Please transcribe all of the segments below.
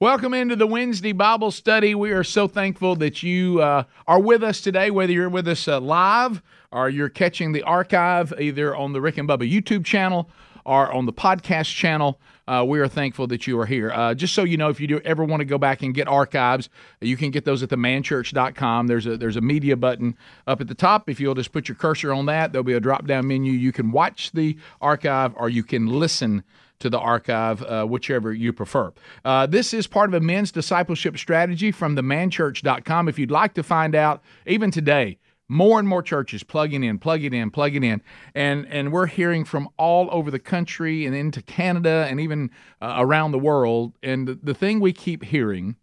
Welcome into the Wednesday Bible study. We are so thankful that you uh, are with us today, whether you're with us uh, live or you're catching the archive either on the Rick and Bubba YouTube channel or on the podcast channel. Uh, we are thankful that you are here. Uh, just so you know, if you do ever want to go back and get archives, you can get those at themanchurch.com. There's a there's a media button up at the top. If you'll just put your cursor on that, there'll be a drop down menu. You can watch the archive or you can listen to the archive, uh, whichever you prefer. Uh, this is part of a men's discipleship strategy from themanchurch.com. If you'd like to find out, even today, more and more churches plugging in, plugging in, plugging in, and and we're hearing from all over the country and into Canada and even uh, around the world. And the, the, thing we keep hearing,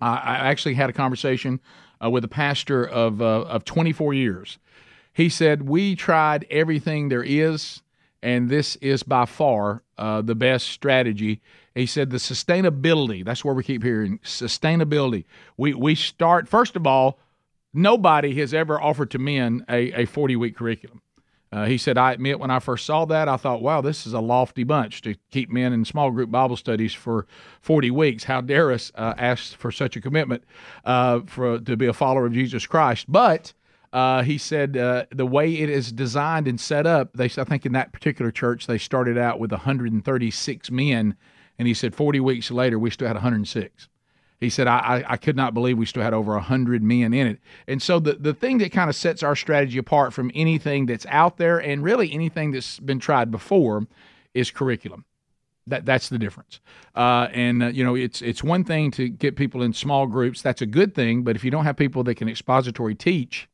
I I actually had a conversation uh, with a pastor of uh, of 24 years. He said we tried everything there is and this is by far uh, the best strategy. He said the sustainability. That's where we keep hearing sustainability. We we start first of all. Nobody has ever offered to men a, a 40 week curriculum. Uh, he said, I admit when I first saw that, I thought, wow, this is a lofty bunch to keep men in small group Bible studies for 40 weeks. How dare us uh, ask for such a commitment uh, for to be a follower of Jesus Christ? But uh, he said uh, the way it is designed and set up, they I think in that particular church they started out with 136 men, and he said 40 weeks later we still had 106. He said I, I could not believe we still had over 100 men in it. And so the the thing that kind of sets our strategy apart from anything that's out there and really anything that's been tried before is curriculum. That that's the difference. Uh, and uh, you know, it's it's one thing to get people in small groups. That's a good thing. But if you don't have people that can expository teach,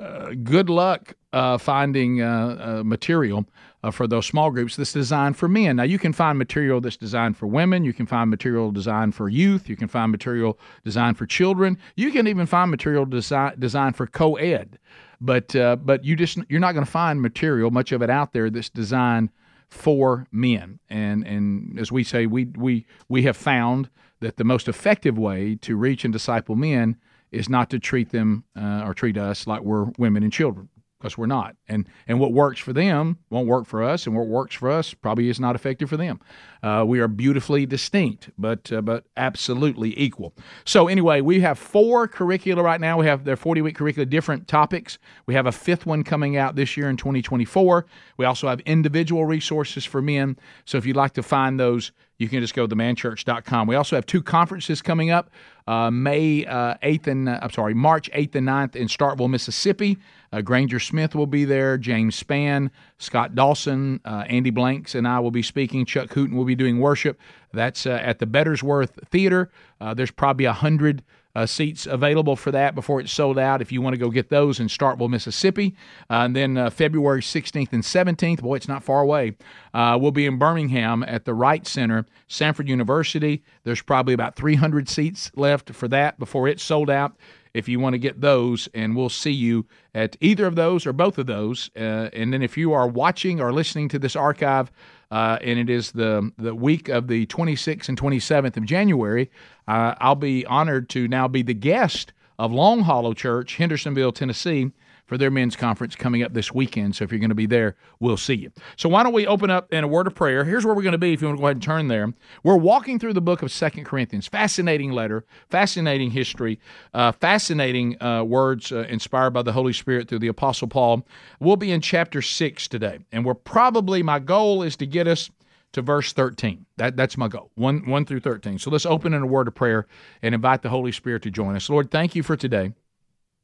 uh, good luck uh, finding uh, uh material uh, for those small groups that's designed for men. Now, you can find material that's designed for women. You can find material designed for youth. You can find material designed for children. You can even find material desi- designed for co-ed. But but you just you're not going to find material much of it out there that's designed for men. And and as we say, we we we have found that the most effective way to reach and disciple men is not to treat them uh, or treat us like we're women and children because we're not. And and what works for them won't work for us, and what works for us probably is not effective for them. Uh, we are beautifully distinct, but uh, but absolutely equal. So anyway, we have four curricula right now. We have their 40 week curricula, different topics. We have a fifth one coming out this year in 2024. We also have individual resources for men. So if you'd like to find those, you can just go to themanchurch.com. We also have two conferences coming up uh, May uh, 8th and, uh, I'm sorry, March 8th and 9th in Starkville, Mississippi. Uh, Granger Smith will be there, James Spann, Scott Dawson, uh, Andy Blanks, and I will be speaking. Chuck Hooten will be doing worship. That's uh, at the Bettersworth Theater. there's probably a hundred uh, seats available for that before it's sold out if you want to go get those in Starkville, Mississippi. Uh, and then uh, February 16th and 17th, boy, it's not far away, uh, we'll be in Birmingham at the Wright Center, Samford University. There's probably about 300 seats left for that before it's sold out if you want to get those, and we'll see you at either of those or both of those. Uh, and then if you are watching or listening to this archive, uh, and it is the the week of the 26th and 27th of January. Uh, I'll be honored to now be the guest of Long Hollow Church, Hendersonville, Tennessee, for their men's conference coming up this weekend. So if you're going to be there, we'll see you. So why don't we open up in a word of prayer? Here's where we're going to be if you want to go ahead and turn there. We're walking through the book of Second Corinthians. Fascinating letter, fascinating history, uh, fascinating uh, words uh, inspired by the Holy Spirit through the Apostle Paul. We'll be in chapter 6 today. And we're probably, my goal is to get us to verse 13. That, that's my goal, 1, 1 through 13. So let's open in a word of prayer and invite the Holy Spirit to join us. Lord, thank you for today.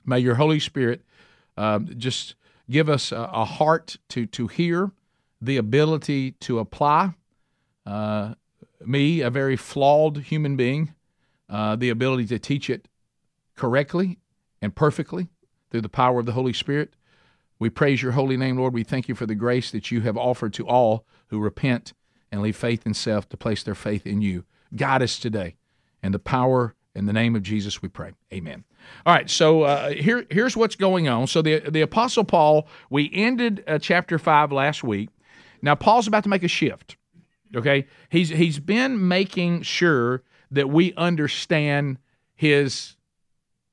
May your Holy Spirit um, just give us a, a, heart to, to hear, the ability to apply. Uh, me, a very flawed human being, uh, the ability to teach it correctly and perfectly through the power of the Holy Spirit. We praise your holy name, Lord. We thank you for the grace that you have offered to all who repent and leave faith in self to place their faith in you. guide us today. and the power in the name of Jesus, we pray. Amen. All right, so uh, here, here's what's going on. So the the Apostle Paul, we ended uh, chapter five last week. Now Paul's about to make a shift. Okay, he's he's been making sure that we understand his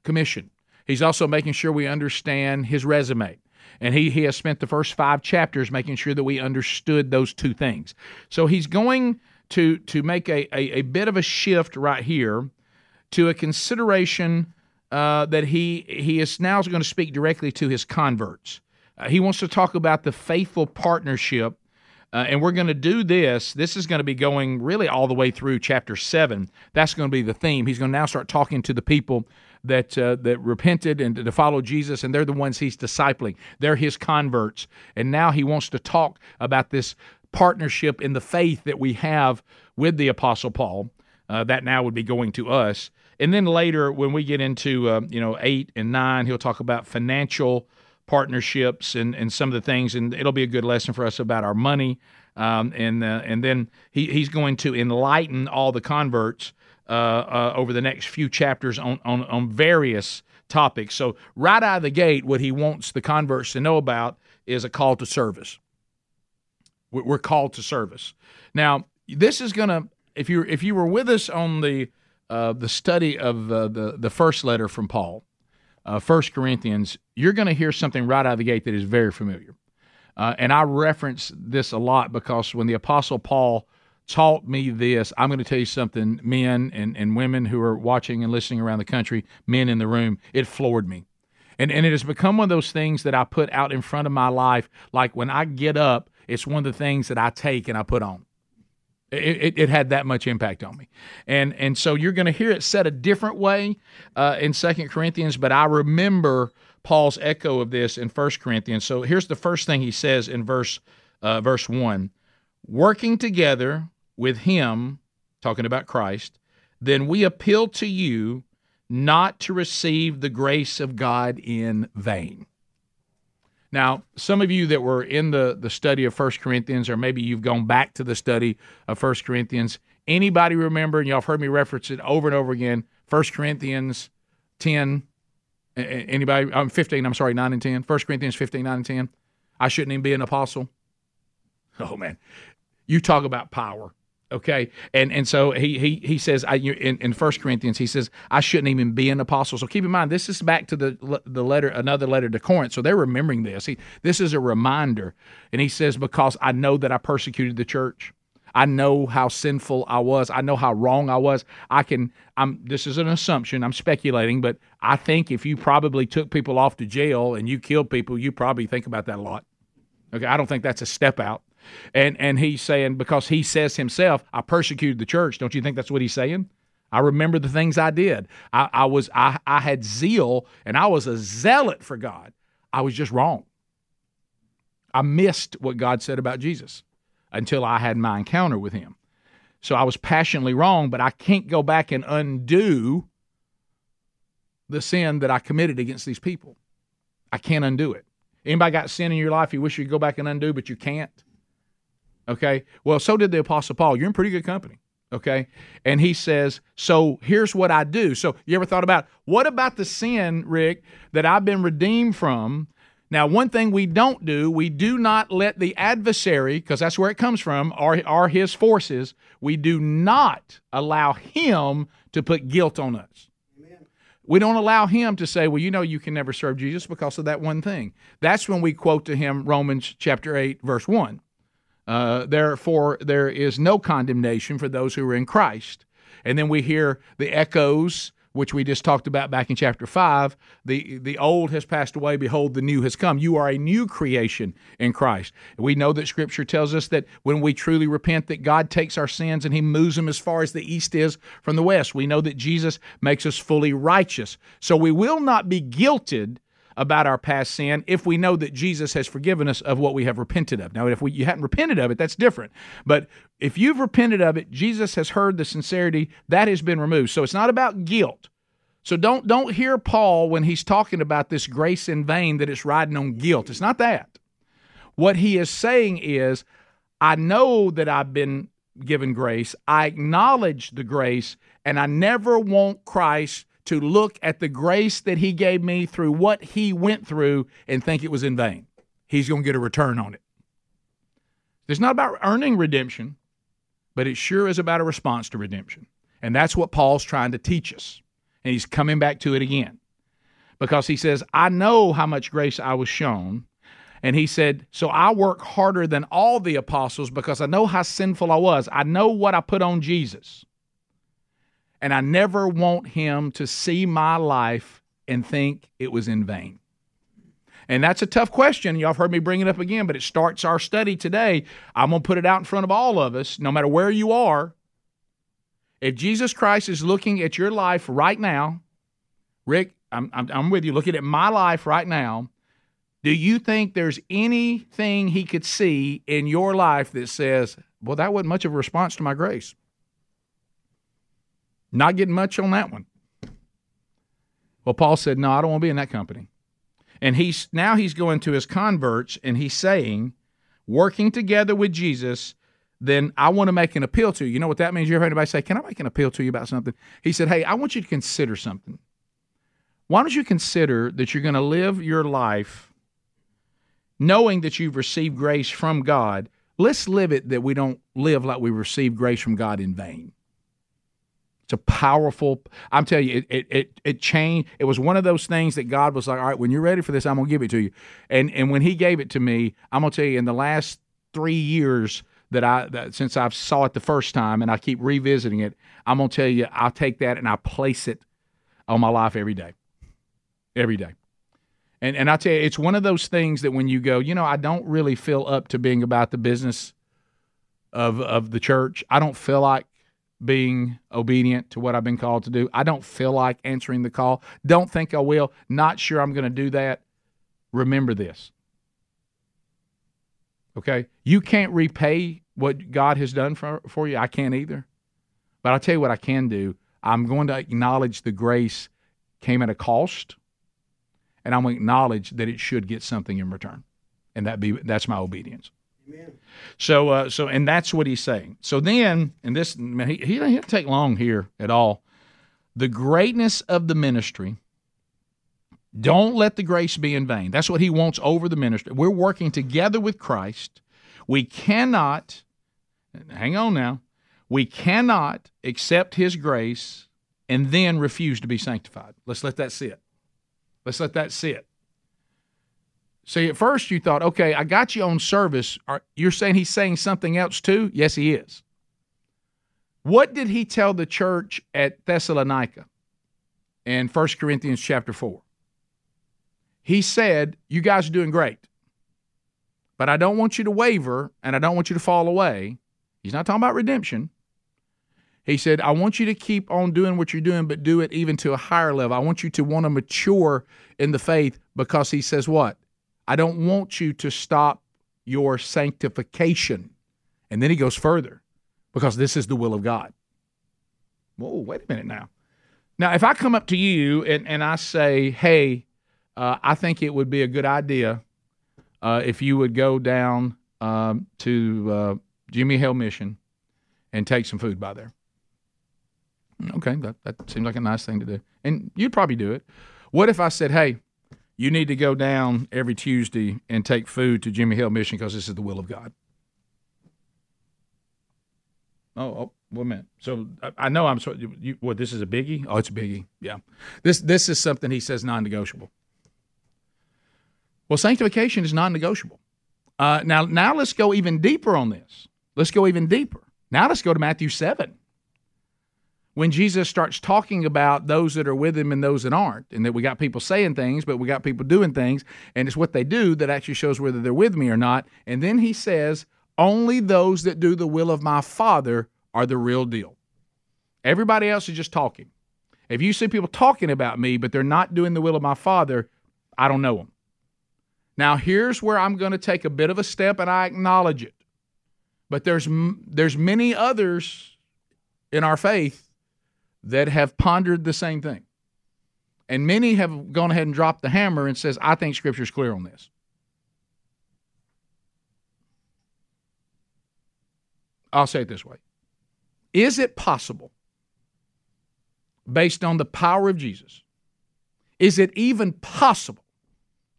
commission. He's also making sure we understand his resume. And he, he has spent the first five chapters making sure that we understood those two things. So he's going to, to make a, a, a bit of a shift right here to a consideration uh, that he, he is now going to speak directly to his converts. Uh, he wants to talk about the faithful partnership uh, and we're going to do this. This is going to be going really all the way through chapter seven. That's going to be the theme. He's going to now start talking to the people that uh, that repented and to follow Jesus, and they're the ones he's discipling. They're his converts, and now he wants to talk about this partnership in the faith that we have with the Apostle Paul. Uh, that now would be going to us, and then later when we get into uh, you know eight and nine, he'll talk about financial partnerships and, and some of the things, and it'll be a good lesson for us about our money. Um, and uh, and then he, he's going to enlighten all the converts uh, uh, over the next few chapters on, on, on various topics. So, right out of the gate, what he wants the converts to know about is a call to service. We're called to service. Now, this is going to if you if you were with us on the uh, the study of uh, the the first letter from Paul, uh, First Corinthians, you're going to hear something right out of the gate that is very familiar. Uh, and I reference this a lot because when the Apostle Paul taught me this. I'm going to tell you something, men and, and women who are watching and listening around the country, men in the room, it floored me. And, and it has become one of those things that I put out in front of my life. Like when I get up, it's one of the things that I take and I put on. It, it, it, had that much impact on me, and and so you're going to hear it said a different way uh, in Second Corinthians, but I remember Paul's echo of this in First Corinthians. So here's the first thing he says in verse uh, verse one: working together with him, talking about Christ, then we appeal to you not to receive the grace of God in vain. Now, some of you that were in the, the study of First Corinthians, or maybe you've gone back to the study of First Corinthians, anybody remember, and y'all have heard me reference it over and over again, First Corinthians 10, anybody, I'm 15, I'm sorry, 9 and 10, 1 Corinthians 15, 9 and 10. I shouldn't even be an apostle. Oh, man. You talk about power. Okay, and and so he he he says I, in in First Corinthians he says I shouldn't even be an apostle. So keep in mind this is back to the the letter another letter to Corinth. So they're remembering this. He, this is a reminder, and he says because I know that I persecuted the church. I know how sinful I was. I know how wrong I was. I can. I'm. This is an assumption. I'm speculating, but I think if you probably took people off to jail and you killed people, you probably think about that a lot. Okay, I don't think that's a step out. And and he's saying because he says himself, I persecuted the church. Don't you think that's what he's saying? I remember the things I did. I, I was I, I had zeal and I was a zealot for God. I was just wrong. I missed what God said about Jesus until I had my encounter with him. So I was passionately wrong, but I can't go back and undo the sin that I committed against these people. I can't undo it. Anybody got sin in your life you wish you could go back and undo, but you can't? Okay. Well, so did the Apostle Paul. You're in pretty good company. Okay. And he says, So here's what I do. So you ever thought about what about the sin, Rick, that I've been redeemed from? Now, one thing we don't do, we do not let the adversary, because that's where it comes from, are, are his forces, we do not allow him to put guilt on us. We don't allow him to say, well, you know, you can never serve Jesus because of that one thing. That's when we quote to him Romans chapter 8, verse 1. Uh, therefore, there is no condemnation for those who are in Christ. And then we hear the echoes, which we just talked about back in chapter 5. The, the old has passed away, behold, the new has come. You are a new creation in Christ. We know that Scripture tells us that when we truly repent, that God takes our sins and He moves them as far as the east is from the west. We know that Jesus makes us fully righteous. So we will not be guilted about our past sin if we know that Jesus has forgiven us of what we have repented of. Now, if we, you hadn't repented of it, that's different. But if you've repented of it, Jesus has heard the sincerity, that has been removed. So it's not about guilt. So don't don't hear Paul when he's talking about this grace in vain that it's riding on guilt. It's not that. What he is saying is, I know that I've been given grace. I acknowledge the grace, and I never want Christ to look at the grace that he gave me through what he went through and think it was in vain. He's going to get a return on it. It's not about earning redemption, but it sure is about a response to redemption. And that's what Paul's trying to teach us. And he's coming back to it again because he says, I know how much grace I was shown. And he said, So I work harder than all the apostles because I know how sinful I was. I know what I put on Jesus and I never want him to see my life and think it was in vain. And that's a tough question. Y'all have heard me bring it up again, but it starts our study today. I'm going to put it out in front of all of us, no matter where you are. If Jesus Christ is looking at your life right now, Rick, I'm, I'm, I'm with you, looking at my life right now, do you think there's anything he could see in your life that says, well, that wasn't much of a response to my grace? Not getting much on that one. Well, Paul said, No, I don't want to be in that company. And he's now he's going to his converts and he's saying, working together with Jesus, then I want to make an appeal to you. You know what that means? You ever heard anybody say, Can I make an appeal to you about something? He said, Hey, I want you to consider something. Why don't you consider that you're going to live your life knowing that you've received grace from God? Let's live it that we don't live like we received grace from God in vain. A powerful. I'm telling you, it, it it it changed. It was one of those things that God was like, all right, when you're ready for this, I'm gonna give it to you. And and when He gave it to me, I'm gonna tell you, in the last three years that I that since I saw it the first time, and I keep revisiting it, I'm gonna tell you, I'll take that and I place it on my life every day, every day. And and I tell you, it's one of those things that when you go, you know, I don't really feel up to being about the business of of the church. I don't feel like being obedient to what I've been called to do. I don't feel like answering the call. Don't think I will. Not sure I'm going to do that. Remember this. Okay? You can't repay what God has done for, for you. I can't either. But I'll tell you what I can do. I'm going to acknowledge the grace came at a cost, and I'm going to acknowledge that it should get something in return. And that be that's my obedience. Amen. So, uh, so, and that's what he's saying. So then, and this, man, he, he didn't take long here at all. The greatness of the ministry. Don't let the grace be in vain. That's what he wants over the ministry. We're working together with Christ. We cannot, hang on now, we cannot accept his grace and then refuse to be sanctified. Let's let that sit. Let's let that sit. See, at first you thought, okay, I got you on service. You're saying he's saying something else too? Yes, he is. What did he tell the church at Thessalonica in 1 Corinthians chapter 4? He said, You guys are doing great, but I don't want you to waver and I don't want you to fall away. He's not talking about redemption. He said, I want you to keep on doing what you're doing, but do it even to a higher level. I want you to want to mature in the faith because he says, What? I don't want you to stop your sanctification. And then he goes further because this is the will of God. Whoa, wait a minute now. Now, if I come up to you and, and I say, hey, uh, I think it would be a good idea uh, if you would go down um, to uh, Jimmy Hill Mission and take some food by there. Okay, that, that seems like a nice thing to do. And you'd probably do it. What if I said, hey, you need to go down every Tuesday and take food to Jimmy Hill Mission because this is the will of God. Oh, oh one minute. So I, I know I'm sorry. You, what? This is a biggie. Oh, it's a biggie. Yeah. This this is something he says non-negotiable. Well, sanctification is non-negotiable. Uh, now, now let's go even deeper on this. Let's go even deeper. Now let's go to Matthew seven when Jesus starts talking about those that are with him and those that aren't, and that we got people saying things, but we got people doing things, and it's what they do that actually shows whether they're with me or not. And then he says, Only those that do the will of my Father are the real deal. Everybody else is just talking. If you see people talking about me, but they're not doing the will of my Father, I don't know them. Now, here's where I'm going to take a bit of a step, and I acknowledge it. But there's there's many others in our faith that have pondered the same thing. And many have gone ahead and dropped the hammer and says, I think Scripture's clear on this. I'll say it this way Is it possible, based on the power of Jesus, is it even possible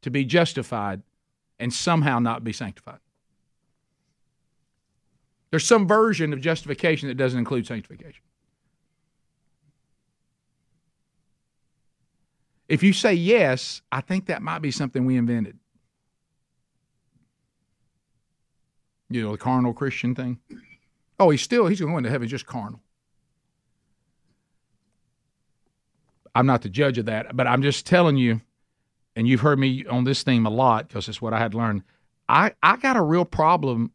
to be justified and somehow not be sanctified? There's some version of justification that doesn't include sanctification. If you say yes, I think that might be something we invented. You know, the carnal Christian thing. Oh, he's still he's going to heaven just carnal. I'm not the judge of that, but I'm just telling you, and you've heard me on this theme a lot because it's what I had learned. I, I got a real problem,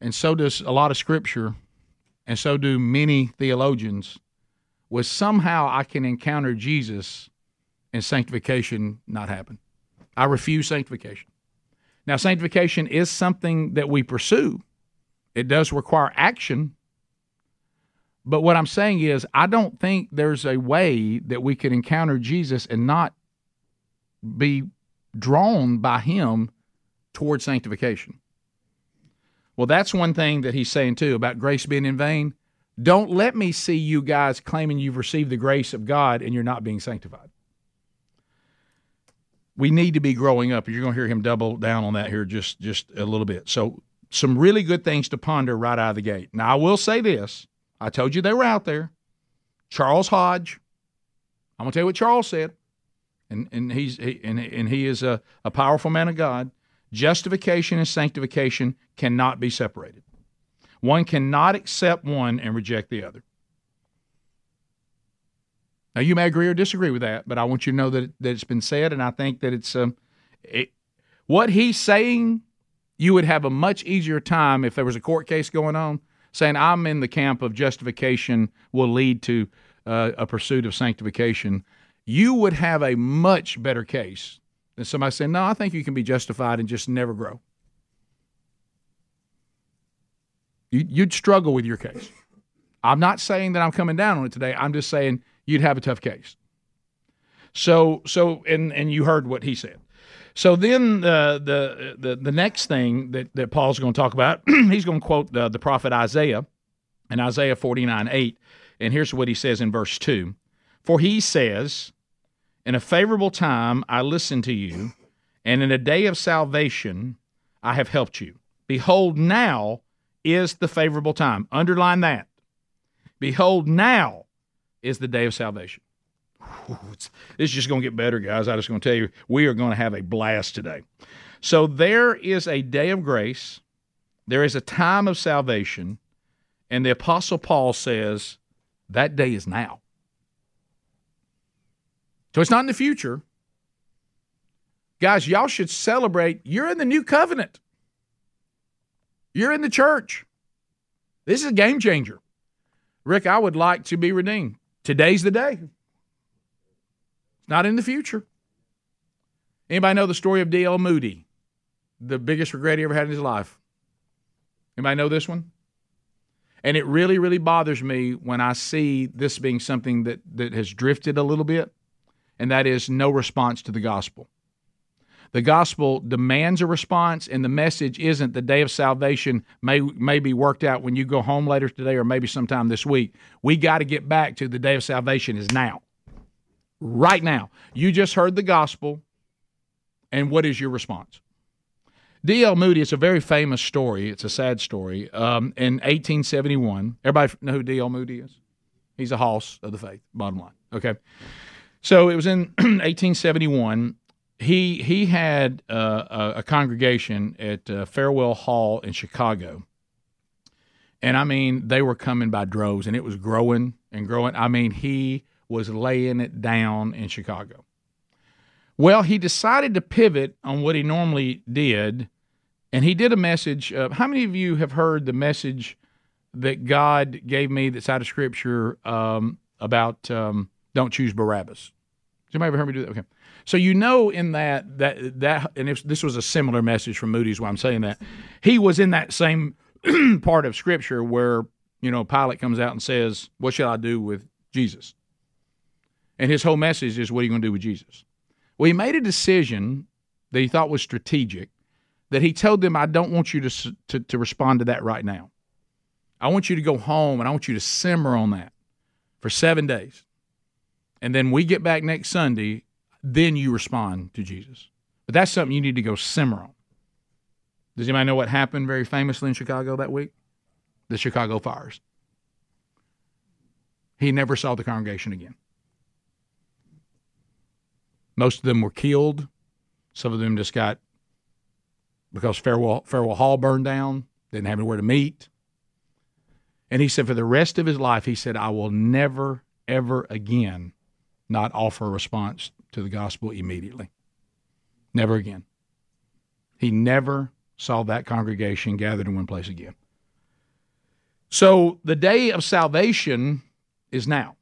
and so does a lot of scripture, and so do many theologians, was somehow I can encounter Jesus and sanctification not happen. I refuse sanctification. Now, sanctification is something that we pursue, it does require action. But what I'm saying is, I don't think there's a way that we could encounter Jesus and not be drawn by him towards sanctification. Well, that's one thing that he's saying too about grace being in vain. Don't let me see you guys claiming you've received the grace of God and you're not being sanctified we need to be growing up. You're going to hear him double down on that here just just a little bit. So some really good things to ponder right out of the gate. Now I will say this: I told you they were out there. Charles Hodge. I'm going to tell you what Charles said, and and he's he, and and he is a, a powerful man of God. Justification and sanctification cannot be separated. One cannot accept one and reject the other. Now, you may agree or disagree with that, but I want you to know that, that it's been said, and I think that it's um, it, what he's saying. You would have a much easier time if there was a court case going on, saying I'm in the camp of justification will lead to uh, a pursuit of sanctification. You would have a much better case than somebody saying, "No, I think you can be justified and just never grow." You'd struggle with your case. I'm not saying that I'm coming down on it today. I'm just saying you'd have a tough case. So so and and you heard what he said. So then uh, the the the next thing that, that Paul's going to talk about, he's going to quote uh, the prophet Isaiah in Isaiah 49 8. And here's what he says in verse 2 For he says, In a favorable time I listened to you, and in a day of salvation I have helped you. Behold, now is the favorable time. Underline that. Behold, now is the day of salvation. It's is just going to get better, guys. I'm just going to tell you, we are going to have a blast today. So there is a day of grace, there is a time of salvation, and the Apostle Paul says that day is now. So it's not in the future. Guys, y'all should celebrate. You're in the new covenant. You're in the church. This is a game changer. Rick, I would like to be redeemed. Today's the day. It's not in the future. Anybody know the story of D.L. Moody, the biggest regret he ever had in his life? Anybody know this one? And it really, really bothers me when I see this being something that, that has drifted a little bit, and that is no response to the gospel. The gospel demands a response, and the message isn't the day of salvation may, may be worked out when you go home later today or maybe sometime this week. We got to get back to the day of salvation is now. Right now. You just heard the gospel, and what is your response? D.L. Moody, it's a very famous story. It's a sad story. Um, in 1871, everybody know who D.L. Moody is? He's a hoss of the faith, bottom line. Okay. So it was in 1871 he he had uh, a, a, congregation at uh, Farwell Hall in Chicago, and I mean they were coming by droves, and it was growing and growing. I mean he was laying it down in Chicago. Well, he decided to pivot on what he normally did, and he did a message. Uh, how many of you have heard the message that God gave me that's out of Scripture um, about um, don't choose Barabbas? Has anybody ever heard me do that? Okay. So you know in that that that and if this was a similar message from Moody's why I'm saying that he was in that same part of Scripture where you know Pilate comes out and says, "What shall I do with Jesus?" And his whole message is, "What are you going to do with Jesus?" Well, he made a decision that he thought was strategic. That he told them, "I don't want you to to, to respond to that right now. I want you to go home and I want you to simmer on that for seven days. And then we get back next Sunday, then you respond to Jesus. But that's something you need to go simmer on. Does anybody know what happened very famously in Chicago that week? The Chicago fires. He never saw the congregation again. Most of them were killed. Some of them just got because Farwell, Farwell Hall burned down, didn't have anywhere to meet. And he said, for the rest of his life, he said, I will never, ever again not offer a response to the gospel immediately. Never again. He never saw that congregation gathered in one place again. So the day of salvation is now.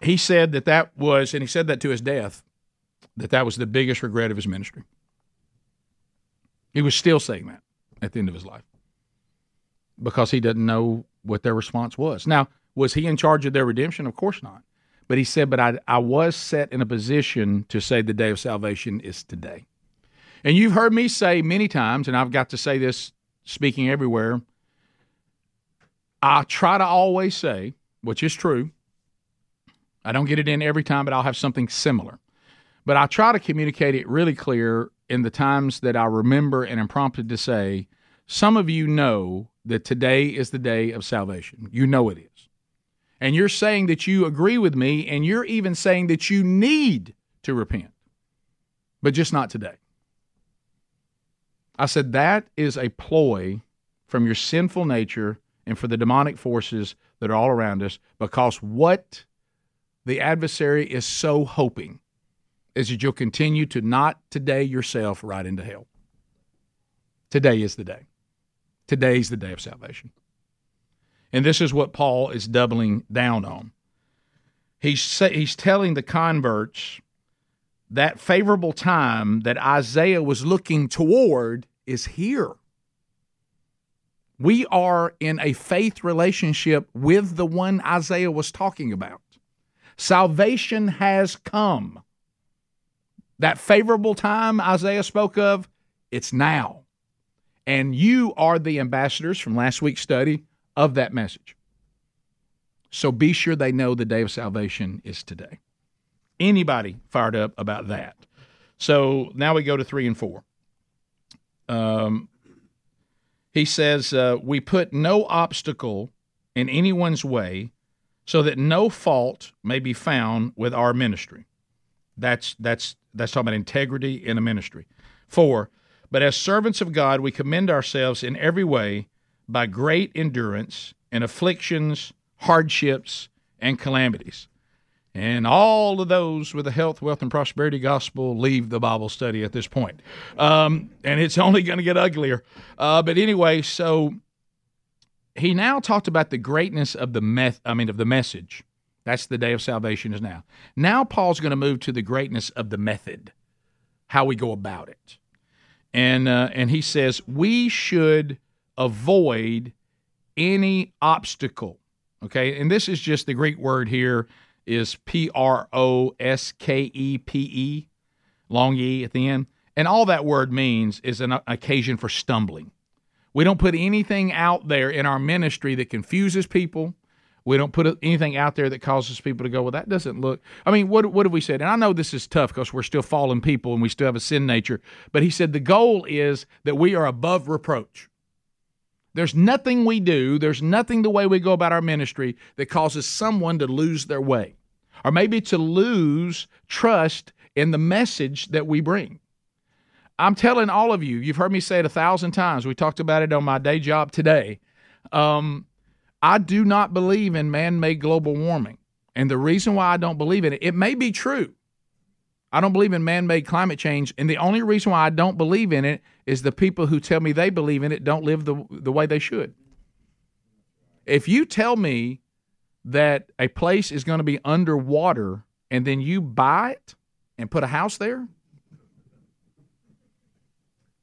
He said that that was, and he said that to his death, that that was the biggest regret of his ministry. He was still saying that at the end of his life because he didn't know what their response was. Now, was he in charge of their redemption? Of course not. But he said, But I, I was set in a position to say the day of salvation is today. And you've heard me say many times, and I've got to say this speaking everywhere. I try to always say, which is true, I don't get it in every time, but I'll have something similar. But I try to communicate it really clear in the times that I remember and am prompted to say, some of you know that today is the day of salvation. You know it is. And you're saying that you agree with me, and you're even saying that you need to repent, but just not today. I said that is a ploy from your sinful nature and for the demonic forces that are all around us because what the adversary is so hoping is that you'll continue to not today yourself right into hell. Today is the day. Today's the day of salvation. And this is what Paul is doubling down on. He's, he's telling the converts that favorable time that Isaiah was looking toward is here. We are in a faith relationship with the one Isaiah was talking about. Salvation has come. That favorable time Isaiah spoke of, it's now. And you are the ambassadors from last week's study of that message. So be sure they know the day of salvation is today. Anybody fired up about that? So now we go to three and four. Um, he says, uh, We put no obstacle in anyone's way so that no fault may be found with our ministry. That's, that's, that's talking about integrity in a ministry. Four, but as servants of God, we commend ourselves in every way by great endurance and afflictions, hardships, and calamities. And all of those with the health, wealth, and prosperity gospel leave the Bible study at this point. Um, and it's only going to get uglier. Uh, but anyway, so he now talked about the greatness of the meth I mean of the message. That's the day of salvation is now. Now Paul's going to move to the greatness of the method, how we go about it and uh, and he says we should avoid any obstacle. Okay, and this is just the Greek word here is P R O S K E P E, long E at the end, and all that word means is an occasion for stumbling. We don't put anything out there in our ministry that confuses people we don't put anything out there that causes people to go, well, that doesn't look. I mean, what what have we said? And I know this is tough because we're still fallen people and we still have a sin nature. But he said the goal is that we are above reproach. There's nothing we do, there's nothing the way we go about our ministry that causes someone to lose their way or maybe to lose trust in the message that we bring. I'm telling all of you, you've heard me say it a thousand times. We talked about it on my day job today. Um, I do not believe in man made global warming. And the reason why I don't believe in it, it may be true. I don't believe in man made climate change. And the only reason why I don't believe in it is the people who tell me they believe in it don't live the, the way they should. If you tell me that a place is going to be underwater and then you buy it and put a house there,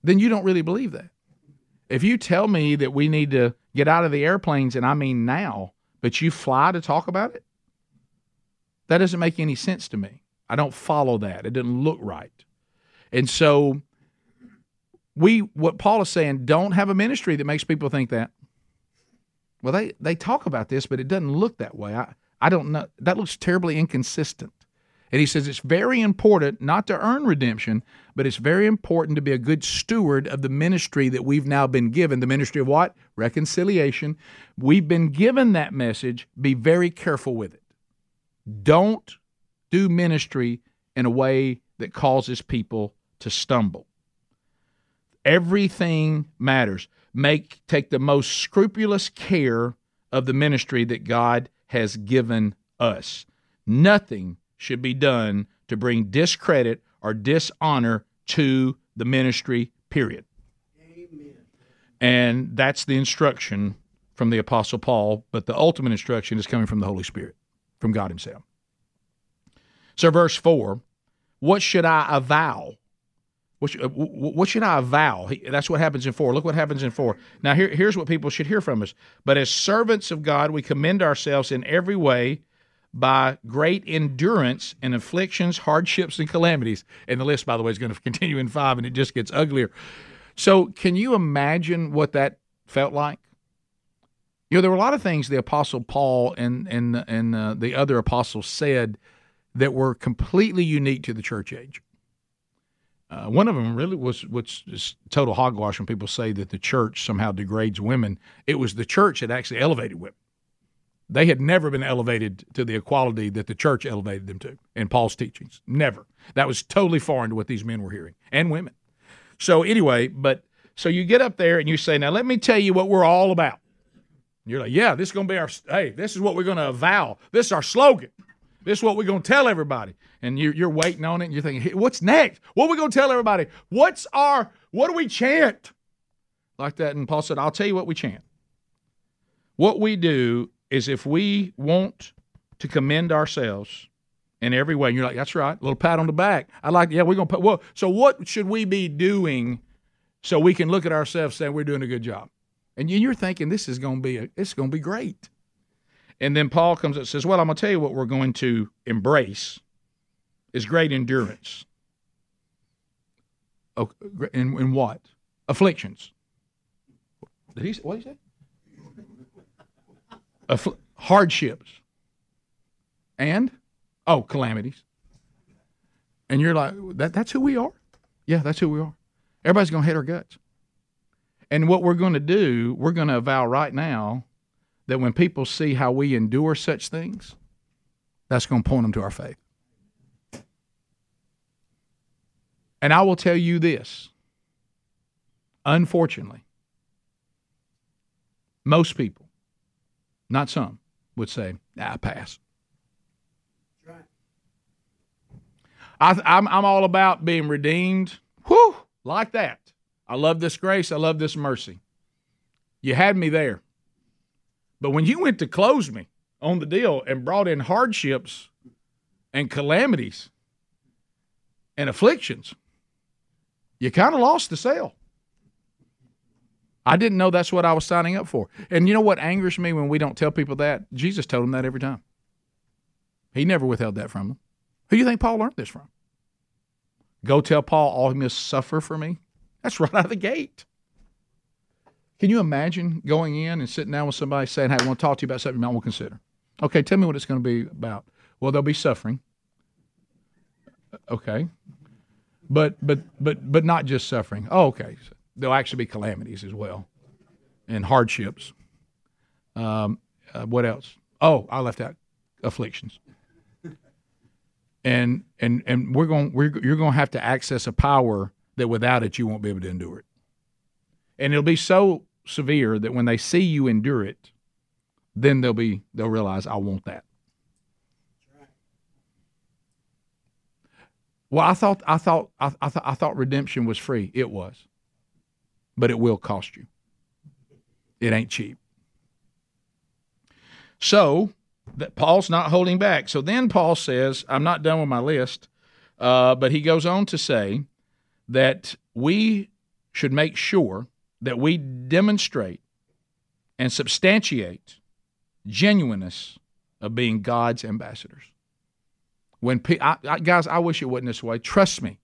then you don't really believe that. If you tell me that we need to get out of the airplanes, and I mean now, but you fly to talk about it, that doesn't make any sense to me. I don't follow that. It doesn't look right. And so we what Paul is saying, don't have a ministry that makes people think that. Well, they they talk about this, but it doesn't look that way. I I don't know. That looks terribly inconsistent. And he says it's very important not to earn redemption, but it's very important to be a good steward of the ministry that we've now been given. The ministry of what? Reconciliation. We've been given that message. Be very careful with it. Don't do ministry in a way that causes people to stumble. Everything matters. Make take the most scrupulous care of the ministry that God has given us. Nothing should be done to bring discredit or dishonor to the ministry, period. Amen. And that's the instruction from the Apostle Paul, but the ultimate instruction is coming from the Holy Spirit, from God Himself. So, verse 4 What should I avow? What should, uh, what should I avow? That's what happens in 4. Look what happens in 4. Now, here, here's what people should hear from us. But as servants of God, we commend ourselves in every way by great endurance and afflictions, hardships, and calamities. And the list, by the way, is going to continue in 5, and it just gets uglier. So, can you imagine what that felt like? You know, there were a lot of things the Apostle Paul and and and uh, the other apostles said that were completely unique to the church age. Uh, one of them really was what's total hogwash when people say that the church somehow degrades women. It was the church that actually elevated women. They had never been elevated to the equality that the church elevated them to in Paul's teachings. Never. That was totally foreign to what these men were hearing and women. So, anyway, but so you get up there and you say, Now, let me tell you what we're all about. you're like, Yeah, this is going to be our, hey, this is what we're going to avow. This is our slogan. This is what we're going to tell everybody. And you're, you're waiting on it and you're thinking, hey, what's next? What are we going to tell everybody? What's our, what do we chant? Like that. And Paul said, I'll tell you what we chant. What we do is if we want to commend ourselves in every way, and you're like, that's right, a little pat on the back. I like, yeah, we're going to put, well, so what should we be doing so we can look at ourselves saying we're doing a good job? And you're thinking this is going to be, a, it's going to be great. And then Paul comes and says, Well, I'm going to tell you what we're going to embrace is great endurance. Oh, in, in what? Afflictions. Did he, what did he say? Affl- hardships. And, oh, calamities. And you're like, that, that's who we are? Yeah, that's who we are. Everybody's going to hate our guts. And what we're going to do, we're going to avow right now that when people see how we endure such things, that's going to point them to our faith. And I will tell you this unfortunately, most people, not some, would say, "I pass." I, I'm, I'm all about being redeemed. Whew, like that. I love this grace. I love this mercy. You had me there. But when you went to close me on the deal and brought in hardships and calamities and afflictions, you kind of lost the sale. I didn't know that's what I was signing up for. And you know what angers me when we don't tell people that? Jesus told them that every time. He never withheld that from them. Who do you think Paul learned this from? Go tell Paul all he must suffer for me? That's right out of the gate. Can you imagine going in and sitting down with somebody saying, Hey, I want to talk to you about something you might want to consider? Okay, tell me what it's going to be about. Well, there'll be suffering. Okay. But but but but not just suffering. Oh, okay. There'll actually be calamities as well and hardships. Um, uh, what else? Oh, I left out afflictions. And and and we're going we're, you're going to have to access a power that without it you won't be able to endure it. And it'll be so severe that when they see you endure it, then they'll be they'll realize I want that. Well, I thought I thought I, I, th- I thought redemption was free. It was, but it will cost you. It ain't cheap. So that Paul's not holding back. So then Paul says, "I'm not done with my list," uh, but he goes on to say that we should make sure that we demonstrate and substantiate genuineness of being God's ambassadors. When pe- I, I, guys, I wish it wasn't this way. Trust me.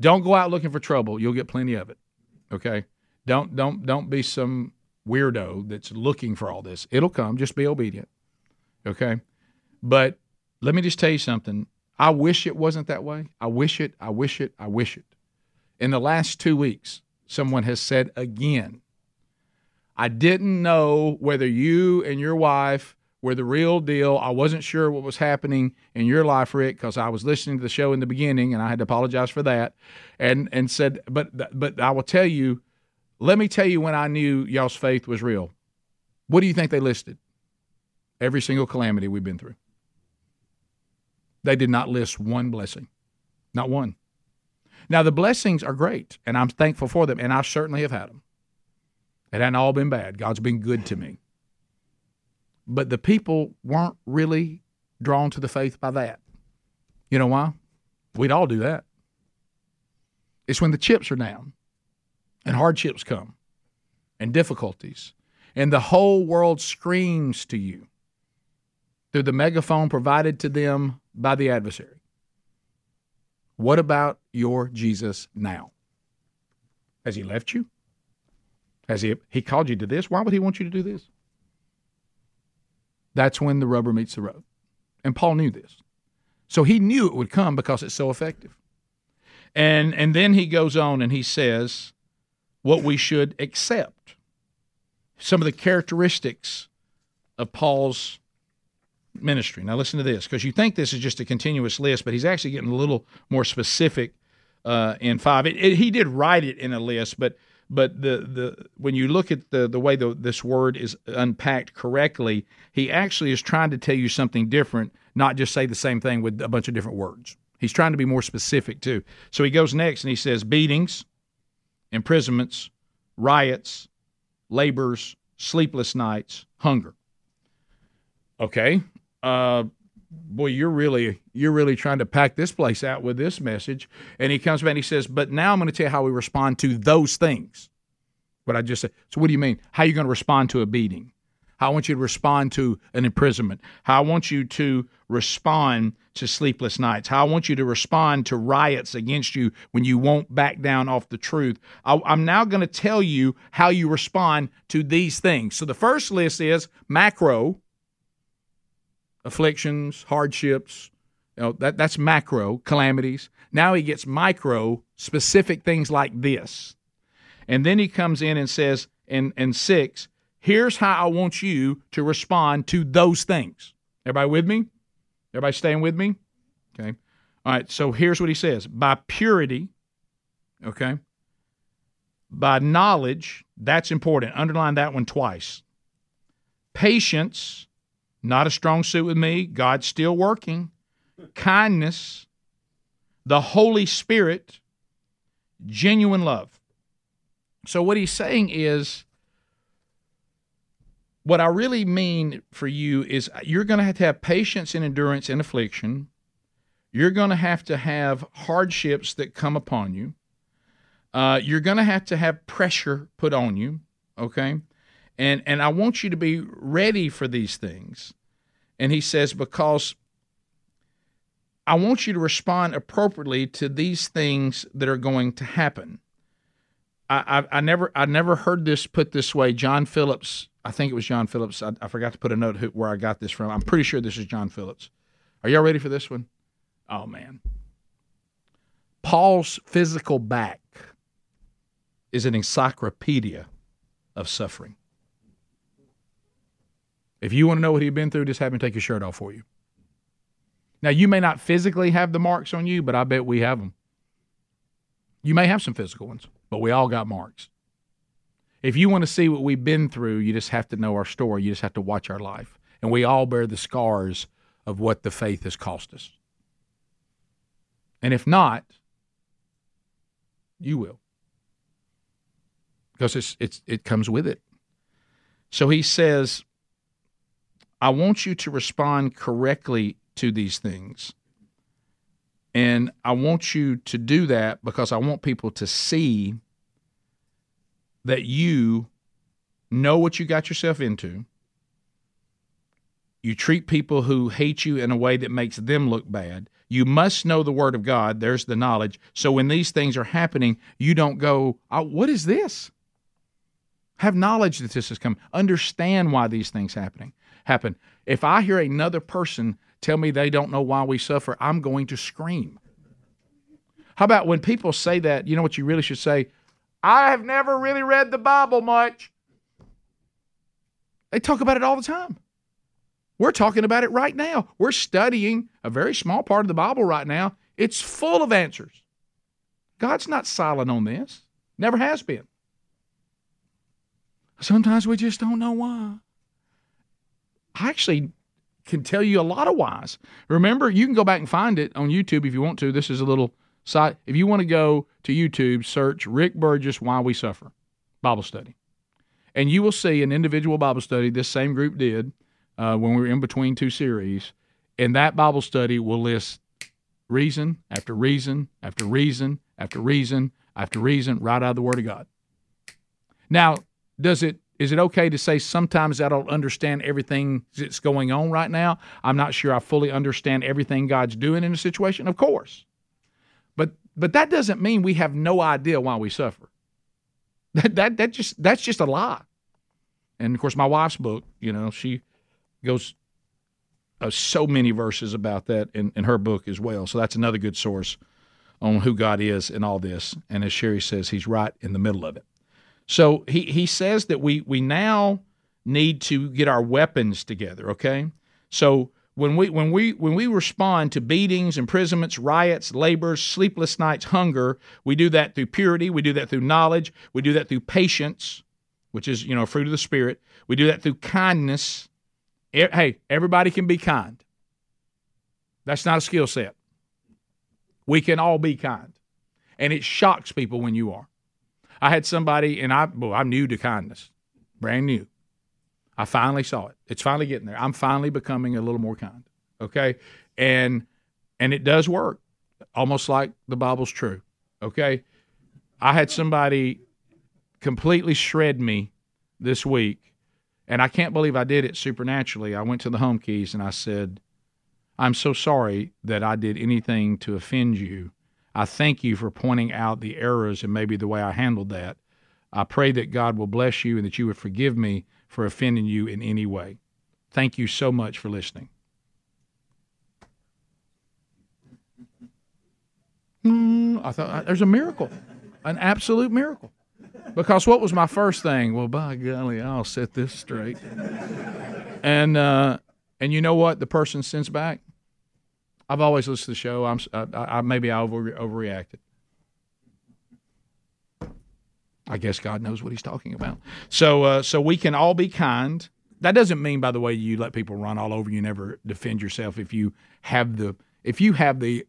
Don't go out looking for trouble. You'll get plenty of it. Okay, don't don't don't be some weirdo that's looking for all this. It'll come. Just be obedient. Okay, but let me just tell you something. I wish it wasn't that way. I wish it. I wish it. I wish it. In the last two weeks, someone has said again, I didn't know whether you and your wife were the real deal. I wasn't sure what was happening in your life, Rick, because I was listening to the show in the beginning, and I had to apologize for that. And and said, but but I will tell you, let me tell you when I knew y'all's faith was real. What do you think they listed? Every single calamity we've been through. They did not list one blessing, not one. Now the blessings are great, and I'm thankful for them, and I certainly have had them. It hadn't all been bad. God's been good to me. But the people weren't really drawn to the faith by that. You know why? We'd all do that. It's when the chips are down and hardships come and difficulties, and the whole world screams to you through the megaphone provided to them by the adversary. What about your Jesus now? Has he left you? Has he he called you to this? Why would he want you to do this? That's when the rubber meets the road. And Paul knew this. So he knew it would come because it's so effective. And and then he goes on and he says what we should accept. Some of the characteristics of Paul's ministry. Now listen to this because you think this is just a continuous list, but he's actually getting a little more specific uh, in five. It, it, he did write it in a list, but but the the when you look at the the way the, this word is unpacked correctly, he actually is trying to tell you something different, not just say the same thing with a bunch of different words. He's trying to be more specific too. So he goes next and he says beatings, imprisonments, riots, labors, sleepless nights, hunger. Okay, uh, boy, you're really you're really trying to pack this place out with this message. And he comes back and he says, but now I'm going to tell you how we respond to those things. What I just said. So what do you mean? How are you going to respond to a beating? How I want you to respond to an imprisonment. How I want you to respond to sleepless nights. How I want you to respond to riots against you when you won't back down off the truth. I, I'm now going to tell you how you respond to these things. So the first list is macro, afflictions, hardships. You know, that, that's macro calamities. Now he gets micro specific things like this. And then he comes in and says in, in six, here's how I want you to respond to those things. Everybody with me? Everybody staying with me? Okay. All right. So here's what he says by purity, okay, by knowledge, that's important. Underline that one twice. Patience, not a strong suit with me. God's still working. Kindness, the Holy Spirit, genuine love. So, what he's saying is, what I really mean for you is you're going to have to have patience and endurance in affliction. You're going to have to have hardships that come upon you. Uh, you're going to have to have pressure put on you. Okay and and I want you to be ready for these things. And he says because I want you to respond appropriately to these things that are going to happen. I, I, I never I never heard this put this way. John Phillips, I think it was John Phillips. I, I forgot to put a note where I got this from. I'm pretty sure this is John Phillips. Are y'all ready for this one? Oh man. Paul's physical back is an encyclopedia of suffering. If you want to know what he'd been through, just have him take his shirt off for you. Now, you may not physically have the marks on you, but I bet we have them. You may have some physical ones, but we all got marks. If you want to see what we've been through, you just have to know our story. You just have to watch our life. And we all bear the scars of what the faith has cost us. And if not, you will. Because it's, it's, it comes with it. So he says, I want you to respond correctly to these things. And I want you to do that because I want people to see that you know what you got yourself into. You treat people who hate you in a way that makes them look bad. You must know the Word of God. There's the knowledge. So when these things are happening, you don't go, oh, What is this? Have knowledge that this has come. Understand why these things happening happen. If I hear another person tell me they don't know why we suffer, I'm going to scream. How about when people say that, you know what you really should say? I have never really read the Bible much. They talk about it all the time. We're talking about it right now. We're studying a very small part of the Bible right now. It's full of answers. God's not silent on this, never has been. Sometimes we just don't know why. I actually can tell you a lot of whys. Remember, you can go back and find it on YouTube if you want to. This is a little site. If you want to go to YouTube, search Rick Burgess Why We Suffer Bible Study. And you will see an individual Bible study this same group did uh, when we were in between two series. And that Bible study will list reason after reason after reason after reason after reason right out of the Word of God. Now, does it is it okay to say sometimes I don't understand everything that's going on right now? I'm not sure I fully understand everything God's doing in a situation. Of course. But but that doesn't mean we have no idea why we suffer. That that that just that's just a lie. And of course my wife's book, you know, she goes uh, so many verses about that in, in her book as well. So that's another good source on who God is in all this. And as Sheri says, he's right in the middle of it. So he, he says that we, we now need to get our weapons together, okay? So when we when we when we respond to beatings, imprisonments, riots, labors, sleepless nights, hunger, we do that through purity, we do that through knowledge, we do that through patience, which is, you know, fruit of the spirit. We do that through kindness. Hey, everybody can be kind. That's not a skill set. We can all be kind. And it shocks people when you are. I had somebody, and I, well, I'm new to kindness, brand new. I finally saw it. It's finally getting there. I'm finally becoming a little more kind. Okay, and and it does work, almost like the Bible's true. Okay, I had somebody completely shred me this week, and I can't believe I did it supernaturally. I went to the home keys and I said, "I'm so sorry that I did anything to offend you." I thank you for pointing out the errors and maybe the way I handled that. I pray that God will bless you and that you would forgive me for offending you in any way. Thank you so much for listening. Mm, I thought there's a miracle, an absolute miracle. Because what was my first thing? Well, by golly, I'll set this straight. And uh, and you know what? The person sends back. I've always listened to the show. I'm I, I, maybe I over, overreacted. I guess God knows what He's talking about. So uh, so we can all be kind. That doesn't mean, by the way, you let people run all over you. Never defend yourself if you have the if you have the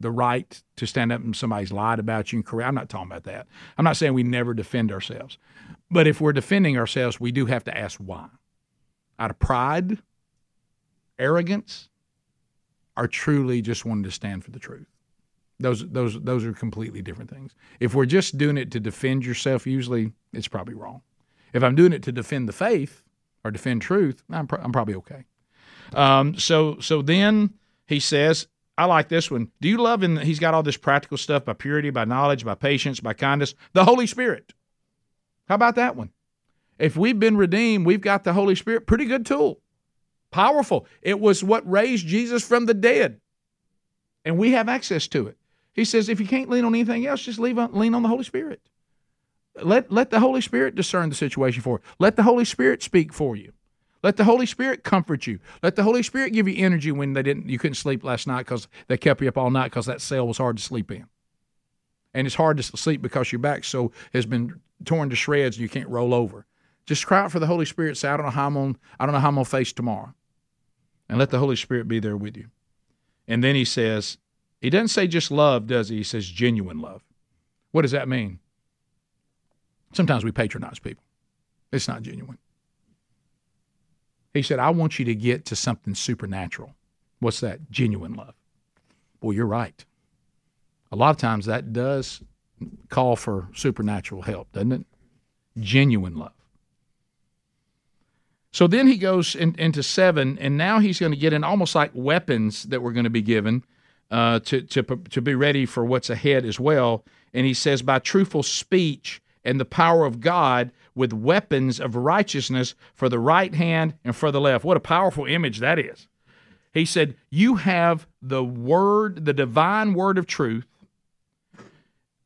the right to stand up and somebody's lied about you and correct. I'm not talking about that. I'm not saying we never defend ourselves, but if we're defending ourselves, we do have to ask why. Out of pride, arrogance, are truly just wanting to stand for the truth. Those those those are completely different things. If we're just doing it to defend yourself, usually it's probably wrong. If I'm doing it to defend the faith or defend truth, I'm, pro- I'm probably okay. Um, so so then he says, I like this one. Do you love him? He's got all this practical stuff by purity, by knowledge, by patience, by kindness, the Holy Spirit. How about that one? If we've been redeemed, we've got the Holy Spirit. Pretty good tool. Powerful. It was what raised Jesus from the dead. And we have access to it. He says, if you can't lean on anything else, just leave lean on the Holy Spirit. Let, let the Holy Spirit discern the situation for you. Let the Holy Spirit speak for you. Let the Holy Spirit comfort you. Let the Holy Spirit give you energy when they didn't you couldn't sleep last night because they kept you up all night because that cell was hard to sleep in. And it's hard to sleep because your back so has been torn to shreds and you can't roll over. Just cry out for the Holy Spirit. Say, I don't know how I'm on, I don't know how I'm gonna face tomorrow and let the Holy Spirit be there with you. And then he says, he doesn't say just love, does he? He says genuine love. What does that mean? Sometimes we patronize people. It's not genuine. He said, I want you to get to something supernatural. What's that? Genuine love. Well, you're right. A lot of times that does call for supernatural help, doesn't it? Genuine love. So then he goes in, into seven, and now he's going to get in almost like weapons that we're going to be given uh, to, to, to be ready for what's ahead as well. And he says, by truthful speech and the power of God with weapons of righteousness for the right hand and for the left. What a powerful image that is. He said, You have the word, the divine word of truth.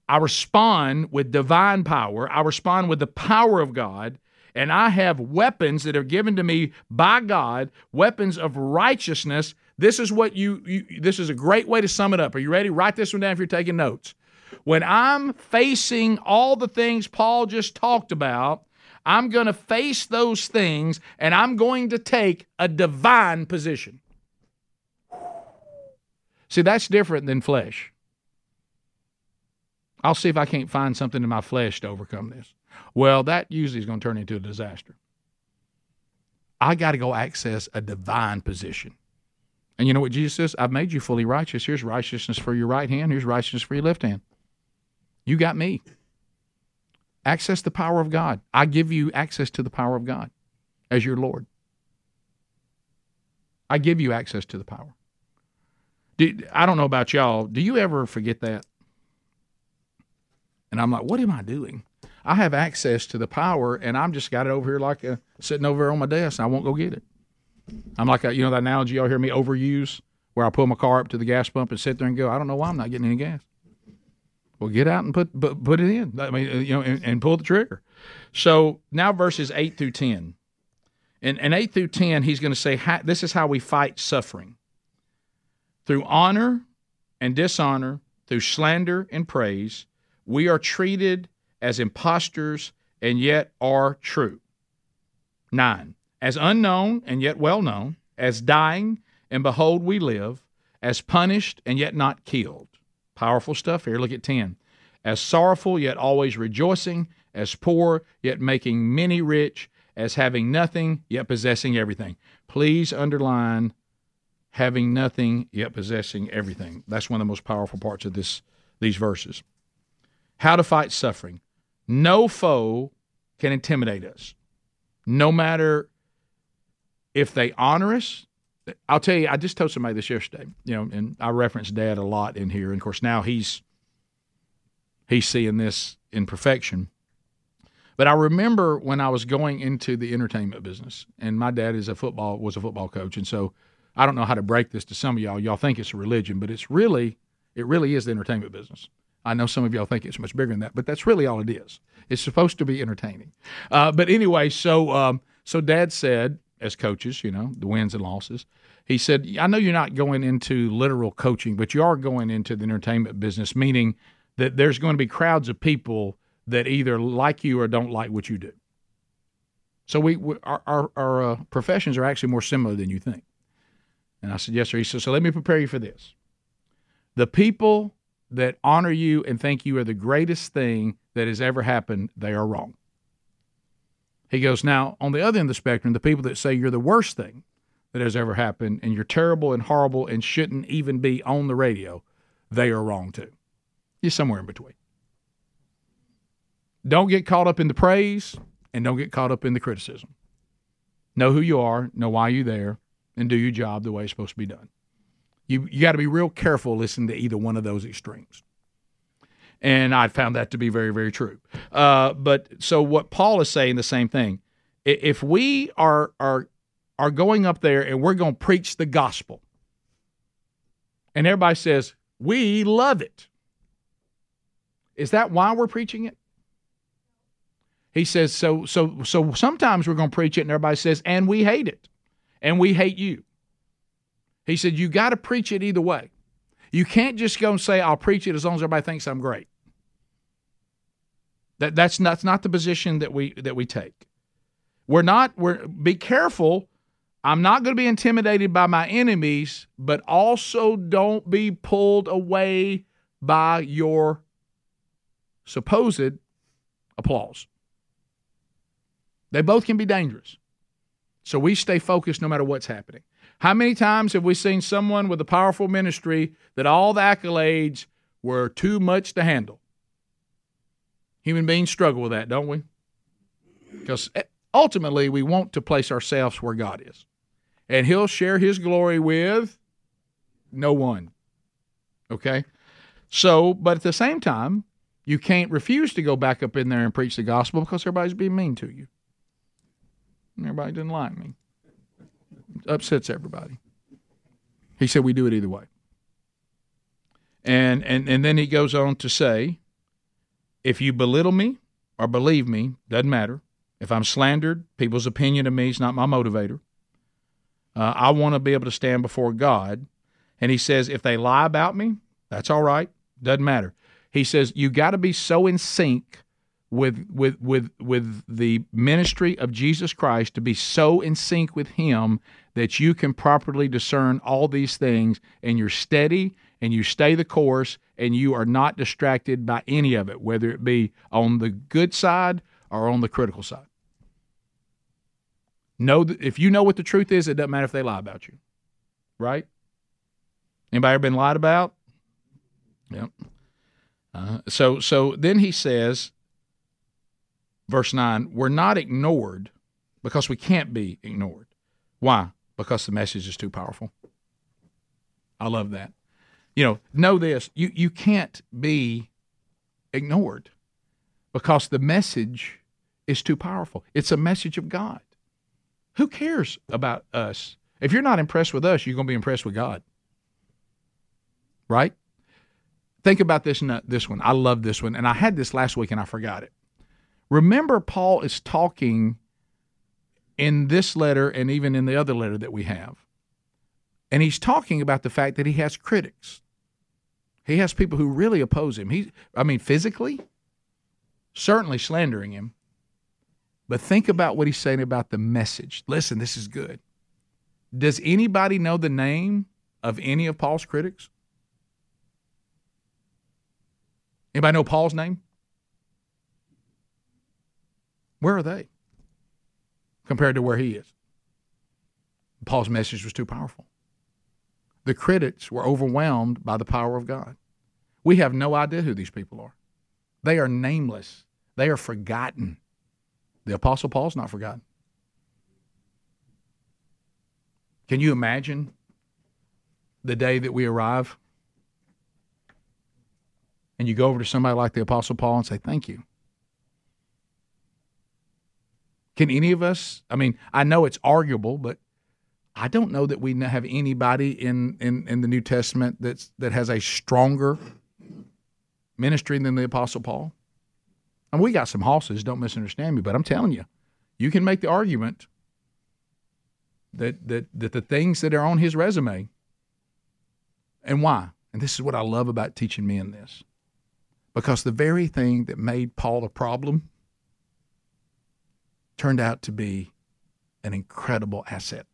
I respond with divine power. I respond with the power of God. And I have weapons that are given to me by God, weapons of righteousness. This is what you, you this is a great way to sum it up. Are you ready? Write this one down if you're taking notes. When I'm facing all the things Paul just talked about, I'm going to face those things and I'm going to take a divine position. See, that's different than flesh. I'll see if I can't find something in my flesh to overcome this. Well, that usually is going to turn into a disaster. I got to go access a divine position. And you know what Jesus says? I've made you fully righteous. Here's righteousness for your right hand. Here's righteousness for your left hand. You got me. Access the power of God. I give you access to the power of God as your Lord. I give you access to the power. Do, I don't know about y'all. Do you ever forget that? And I'm like, what am I doing? I have access to the power, and I'm just got it over here like a, sitting over on my desk. I won't go get it. I'm like, a, you know, that analogy y'all hear me overuse, where I pull my car up to the gas pump and sit there and go, I don't know why I'm not getting any gas. Well, get out and put put, put it in. I mean, uh, you know, and, and pull the trigger. So now verses eight through ten, and and eight through ten, he's going to say this is how we fight suffering through honor and dishonor, through slander and praise. We are treated as impostors and yet are true. Nine, as unknown and yet well known, as dying and behold we live, as punished and yet not killed Powerful stuff here. Look at 10. As sorrowful, yet always rejoicing, as poor, yet making many rich, as having nothing, yet possessing everything. Please underline having nothing, yet possessing everything. That's one of the most powerful parts of this these verses. How to fight suffering. No foe can intimidate us. No matter if they honor us, I'll tell you, I just told somebody this yesterday, you know, and I reference dad a lot in here. And of course, now he's he's seeing this in perfection. But I remember when I was going into the entertainment business, and my dad is a football was a football coach, and so I don't know how to break this to some of y'all. Y'all think it's a religion, but it's really it really is the entertainment business. I know some of y'all think it's much bigger than that, but that's really all it is. It's supposed to be entertaining. Uh, but anyway, so um, so Dad said, as coaches, you know, the wins and losses. He said, I know you're not going into literal coaching, but you are going into the entertainment business, meaning that there's going to be crowds of people that either like you or don't like what you do. So we, we our our, our uh, professions are actually more similar than you think. And I said, yes, sir. He said, so let me prepare you for this. The people that honor you and think you are the greatest thing that has ever happened, they are wrong. He goes, Now, on the other end of the spectrum, the people that say you're the worst thing that has ever happened and you're terrible and horrible and shouldn't even be on the radio, they are wrong too. You're somewhere in between. Don't get caught up in the praise and don't get caught up in the criticism. Know who you are, know why you're there, and do your job the way it's supposed to be done. You, you got to be real careful listening to either one of those extremes and I found that to be very, very true. Uh, but so what Paul is saying, the same thing. If we are are are going up there and we're going to preach the gospel, and everybody says we love it, is that why we're preaching it? He says so. So so sometimes we're going to preach it, and everybody says, and we hate it, and we hate you. He said you got to preach it either way. You can't just go and say, I'll preach it as long as everybody thinks I'm great. That that's not, that's not the position that we that we take. We're not we're be careful. I'm not going to be intimidated by my enemies, but also don't be pulled away by your supposed applause. They both can be dangerous. So we stay focused no matter what's happening. How many times have we seen someone with a powerful ministry that all the accolades were too much to handle? Human beings struggle with that, don't we? Because eh, ultimately we want to place ourselves where God is. And he'll share his glory with no one. Okay? So, but at the same time, you can't refuse to go back up in there and preach the gospel because everybody's being mean to you. Everybody didn't like me. Upsets everybody. He said we do it either way. And and and then he goes on to say, if you belittle me or believe me, doesn't matter. If I'm slandered, people's opinion of me is not my motivator. Uh, I want to be able to stand before God. And he says, if they lie about me, that's all right. Doesn't matter. He says, you got to be so in sync with with with with the ministry of Jesus Christ to be so in sync with him that you can properly discern all these things and you're steady and you stay the course and you are not distracted by any of it whether it be on the good side or on the critical side. Know that if you know what the truth is, it doesn't matter if they lie about you. Right? Anybody ever been lied about? Yep. Uh, so so then he says verse 9, we're not ignored because we can't be ignored. Why? Because the message is too powerful. I love that. You know, know this you, you can't be ignored because the message is too powerful. It's a message of God. Who cares about us? If you're not impressed with us, you're going to be impressed with God. Right? Think about this this one. I love this one, and I had this last week and I forgot it. Remember, Paul is talking in this letter and even in the other letter that we have. And he's talking about the fact that he has critics. He has people who really oppose him. He, I mean, physically, certainly slandering him. But think about what he's saying about the message. Listen, this is good. Does anybody know the name of any of Paul's critics? Anybody know Paul's name? Where are they compared to where he is? Paul's message was too powerful. The critics were overwhelmed by the power of God. We have no idea who these people are. They are nameless, they are forgotten. The Apostle Paul's not forgotten. Can you imagine the day that we arrive and you go over to somebody like the Apostle Paul and say, Thank you. Can any of us? I mean, I know it's arguable, but I don't know that we have anybody in, in, in the New Testament that's that has a stronger ministry than the Apostle Paul. And we got some hosses, don't misunderstand me, but I'm telling you, you can make the argument that that that the things that are on his resume and why. And this is what I love about teaching men this. Because the very thing that made Paul a problem turned out to be an incredible asset.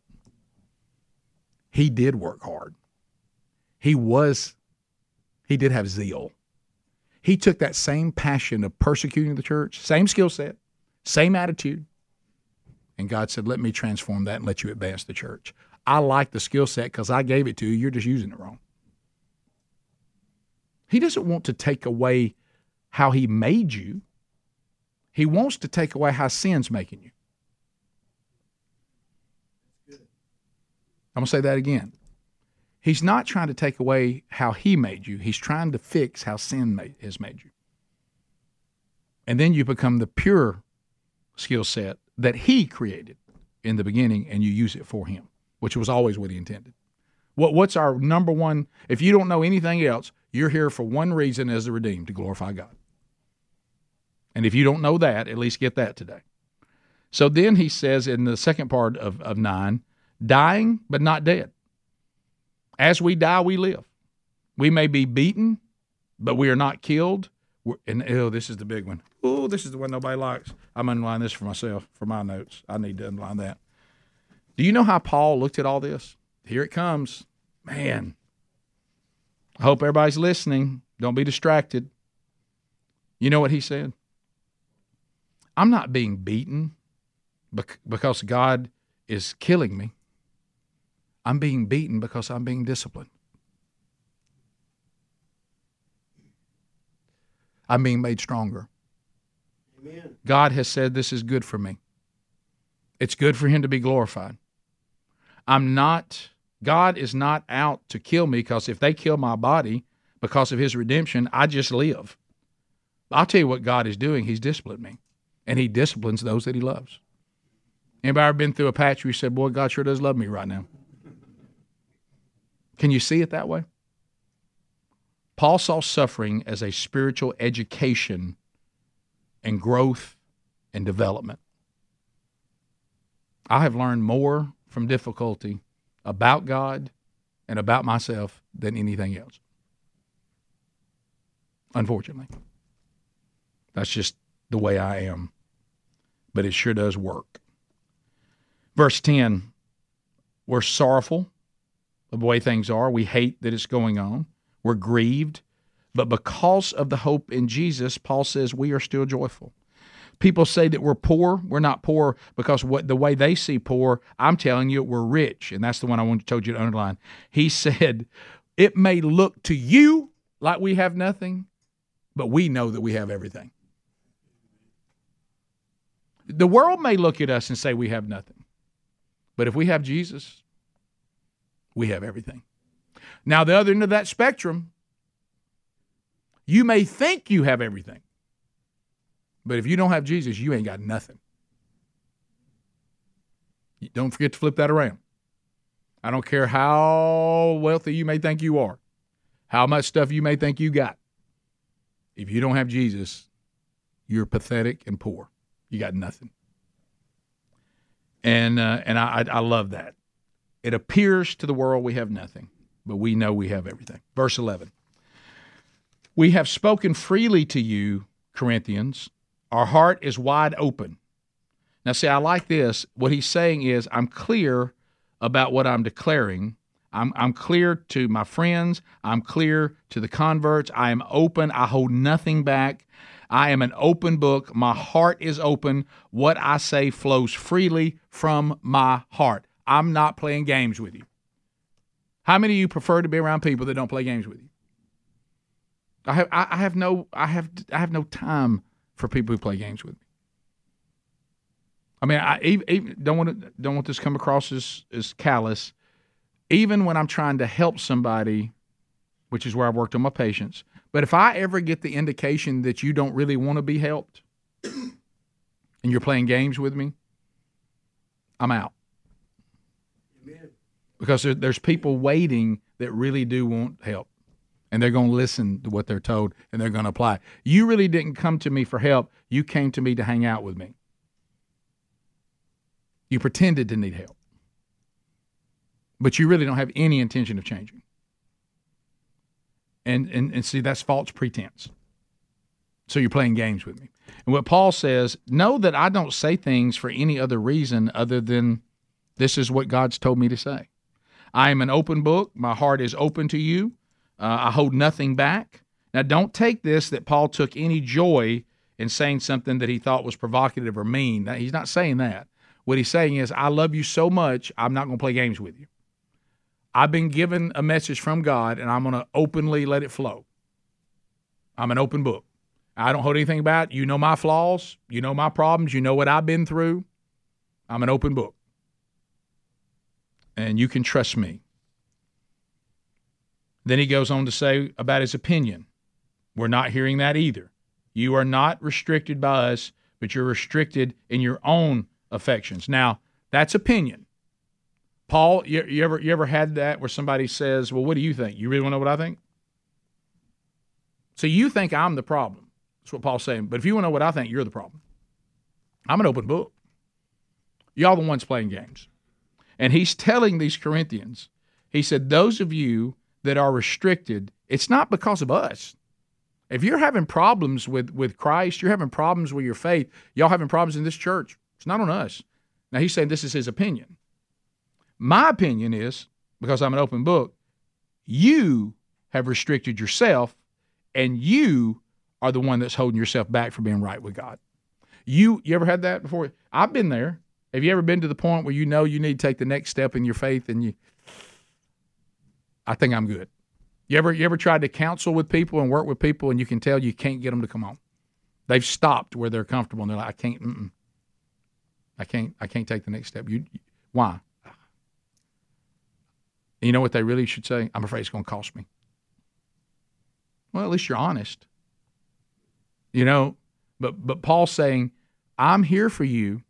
He did work hard. He was, he did have zeal. He took that same passion of persecuting the church, same skill set, same attitude. And God said, Let me transform that and let you advance the church. I like the skill set because I gave it to you. You're just using it wrong. He doesn't want to take away how He made you, he wants to take away how sin's making you. I'm going to say that again. He's not trying to take away how he made you. He's trying to fix how sin made, has made you. And then you become the pure skill set that he created in the beginning and you use it for him, which was always what he intended. What, what's our number one? If you don't know anything else, you're here for one reason as the redeemed to glorify God. And if you don't know that, at least get that today. So then he says in the second part of, of 9, dying but not dead. As we die, we live. We may be beaten, but we are not killed. We're, and oh, this is the big one. Oh, this is the one nobody likes. I'm underlining this for myself, for my notes. I need to underline that. Do you know how Paul looked at all this? Here it comes. Man, I hope everybody's listening. Don't be distracted. You know what he said? I'm not being beaten because God is killing me. I'm being beaten because I'm being disciplined. I'm being made stronger. Amen. God has said this is good for me. It's good for him to be glorified. I'm not, God is not out to kill me because if they kill my body because of his redemption, I just live. I'll tell you what God is doing. He's disciplining me, and he disciplines those that he loves. Anybody ever been through a patch where you said, Boy, God sure does love me right now? Can you see it that way? Paul saw suffering as a spiritual education and growth and development. I have learned more from difficulty about God and about myself than anything else. Unfortunately. That's just the way I am. But it sure does work. Verse 10 We're sorrowful of the way things are. We hate that it's going on. We're grieved. But because of the hope in Jesus, Paul says we are still joyful. People say that we're poor. We're not poor because what the way they see poor, I'm telling you, we're rich. And that's the one I want to told you to underline. He said, It may look to you like we have nothing, but we know that we have everything. The world may look at us and say we have nothing. But if we have Jesus, we have everything. Now, the other end of that spectrum, you may think you have everything. But if you don't have Jesus, you ain't got nothing. Don't forget to flip that around. I don't care how wealthy you may think you are, how much stuff you may think you got. If you don't have Jesus, you're pathetic and poor. You got nothing. And uh, and I, I love that. It appears to the world we have nothing, but we know we have everything. Verse 11. We have spoken freely to you, Corinthians, our heart is wide open. Now, see, I like this. What he's saying is, I'm clear about what I'm declaring. I'm, I'm clear to my friends. I'm clear to the converts. I am open. I hold nothing back. I am an open book. My heart is open. What I say flows freely from my heart. I'm not playing games with you. How many of you prefer to be around people that don't play games with you? I have I have no I have I have no time for people who play games with me. I mean, I even, don't want to don't want this to come across as as callous. Even when I'm trying to help somebody, which is where I've worked on my patience. But if I ever get the indication that you don't really want to be helped, and you're playing games with me, I'm out. Because there, there's people waiting that really do want help and they're going to listen to what they're told and they're going to apply. You really didn't come to me for help. You came to me to hang out with me. You pretended to need help, but you really don't have any intention of changing. And, and, and see, that's false pretense. So you're playing games with me. And what Paul says, know that I don't say things for any other reason other than this is what God's told me to say. I am an open book. My heart is open to you. Uh, I hold nothing back. Now, don't take this that Paul took any joy in saying something that he thought was provocative or mean. He's not saying that. What he's saying is, I love you so much, I'm not going to play games with you. I've been given a message from God, and I'm going to openly let it flow. I'm an open book. I don't hold anything back. You know my flaws. You know my problems. You know what I've been through. I'm an open book. And you can trust me. Then he goes on to say about his opinion. We're not hearing that either. You are not restricted by us, but you're restricted in your own affections. Now, that's opinion. Paul, you, you, ever you ever had that where somebody says, "Well, what do you think? You really want to know what I think?" So you think I'm the problem. That's what Paul's saying. But if you want to know what I think, you're the problem. I'm an open book. Y'all the ones playing games. And he's telling these Corinthians, he said, those of you that are restricted, it's not because of us. If you're having problems with, with Christ, you're having problems with your faith, y'all having problems in this church, it's not on us. Now, he's saying this is his opinion. My opinion is, because I'm an open book, you have restricted yourself, and you are the one that's holding yourself back from being right with God. You, you ever had that before? I've been there. Have you ever been to the point where you know you need to take the next step in your faith and you I think I'm good. You ever you ever tried to counsel with people and work with people and you can tell you can't get them to come on. They've stopped where they're comfortable and they're like, I can't. Mm-mm. I can't I can't take the next step. You why? You know what they really should say? I'm afraid it's going to cost me. Well, at least you're honest. You know, but but Paul's saying, I'm here for you.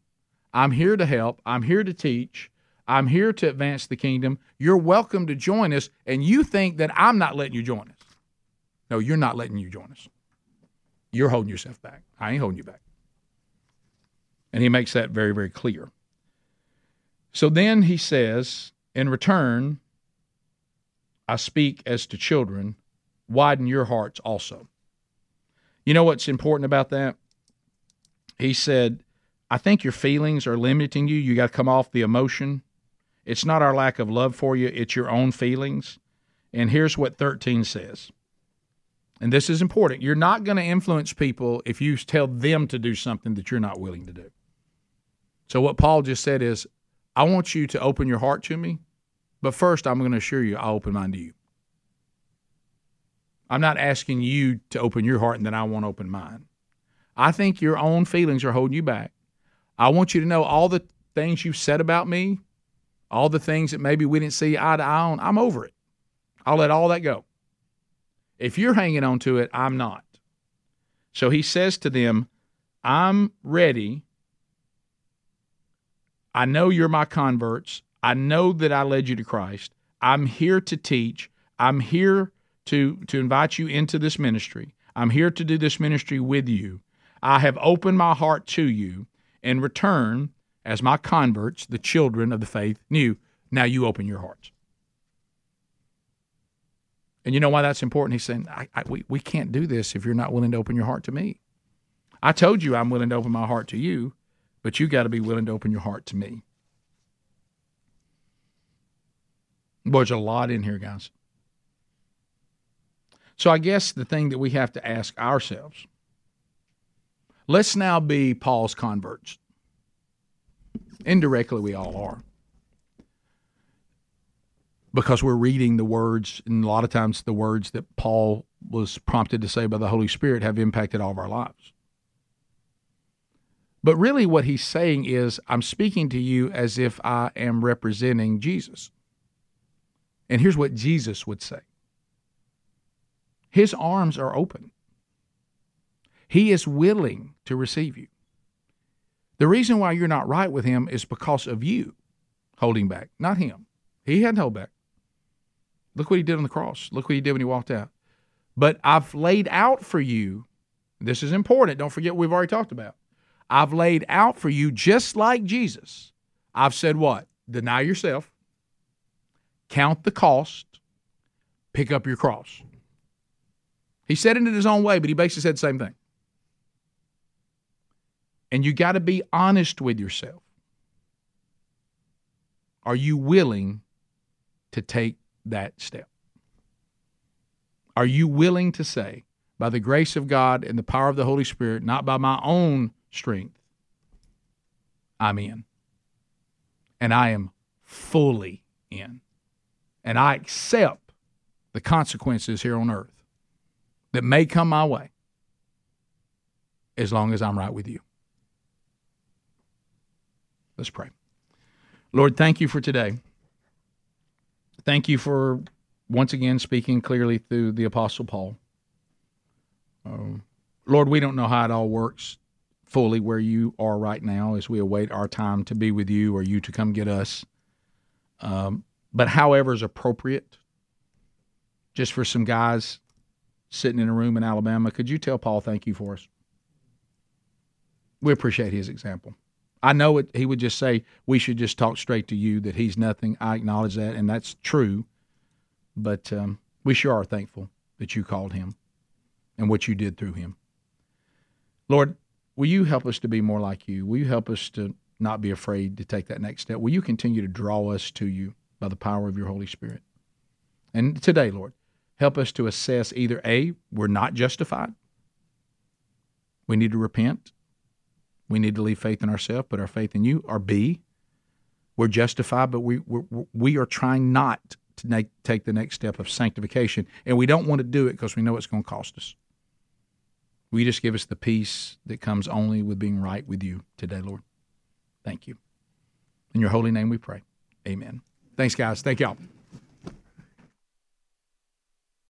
I'm here to help. I'm here to teach. I'm here to advance the kingdom. You're welcome to join us, and you think that I'm not letting you join us. No, you're not letting you join us. You're holding yourself back. I ain't holding you back. And he makes that very, very clear. So then he says, In return, I speak as to children, widen your hearts also. You know what's important about that? He said, I think your feelings are limiting you. You got to come off the emotion. It's not our lack of love for you, it's your own feelings. And here's what 13 says. And this is important. You're not going to influence people if you tell them to do something that you're not willing to do. So, what Paul just said is, I want you to open your heart to me, but first, I'm going to assure you I'll open mine to you. I'm not asking you to open your heart and then I won't open mine. I think your own feelings are holding you back. I want you to know all the things you've said about me, all the things that maybe we didn't see eye to eye on. I'm over it. I'll let all that go. If you're hanging on to it, I'm not. So he says to them, I'm ready. I know you're my converts. I know that I led you to Christ. I'm here to teach. I'm here to, to invite you into this ministry. I'm here to do this ministry with you. I have opened my heart to you. In return, as my converts, the children of the faith, knew, now you open your hearts. And you know why that's important? He's saying, I, I, we, we can't do this if you're not willing to open your heart to me. I told you I'm willing to open my heart to you, but you got to be willing to open your heart to me. Boy, there's a lot in here, guys. So I guess the thing that we have to ask ourselves let's now be Paul's converts. Indirectly, we all are. Because we're reading the words, and a lot of times the words that Paul was prompted to say by the Holy Spirit have impacted all of our lives. But really, what he's saying is, I'm speaking to you as if I am representing Jesus. And here's what Jesus would say His arms are open, He is willing to receive you. The reason why you're not right with Him is because of you holding back, not Him. He hadn't held back. Look what He did on the cross. Look what He did when He walked out. But I've laid out for you, this is important. Don't forget what we've already talked about. I've laid out for you, just like Jesus. I've said what? Deny yourself, count the cost, pick up your cross. He said it in his own way, but he basically said the same thing. And you got to be honest with yourself. Are you willing to take that step? Are you willing to say, by the grace of God and the power of the Holy Spirit, not by my own strength, I'm in. And I am fully in. And I accept the consequences here on earth that may come my way as long as I'm right with you. Let's pray. Lord, thank you for today. Thank you for once again speaking clearly through the Apostle Paul. Um, Lord, we don't know how it all works fully where you are right now as we await our time to be with you or you to come get us. Um, but however is appropriate, just for some guys sitting in a room in Alabama, could you tell Paul thank you for us? We appreciate his example. I know it, he would just say, we should just talk straight to you, that he's nothing. I acknowledge that, and that's true. But um, we sure are thankful that you called him and what you did through him. Lord, Will you help us to be more like you? Will you help us to not be afraid to take that next step? Will you continue to draw us to you by the power of your Holy Spirit? And today, Lord, help us to assess either A, we're not justified, we need to repent, we need to leave faith in ourselves, put our faith in you, or B, we're justified, but we, we're, we are trying not to make, take the next step of sanctification, and we don't want to do it because we know it's going to cost us. You just give us the peace that comes only with being right with you today, Lord? Thank you. In your holy name we pray. Amen. Thanks, guys. Thank y'all.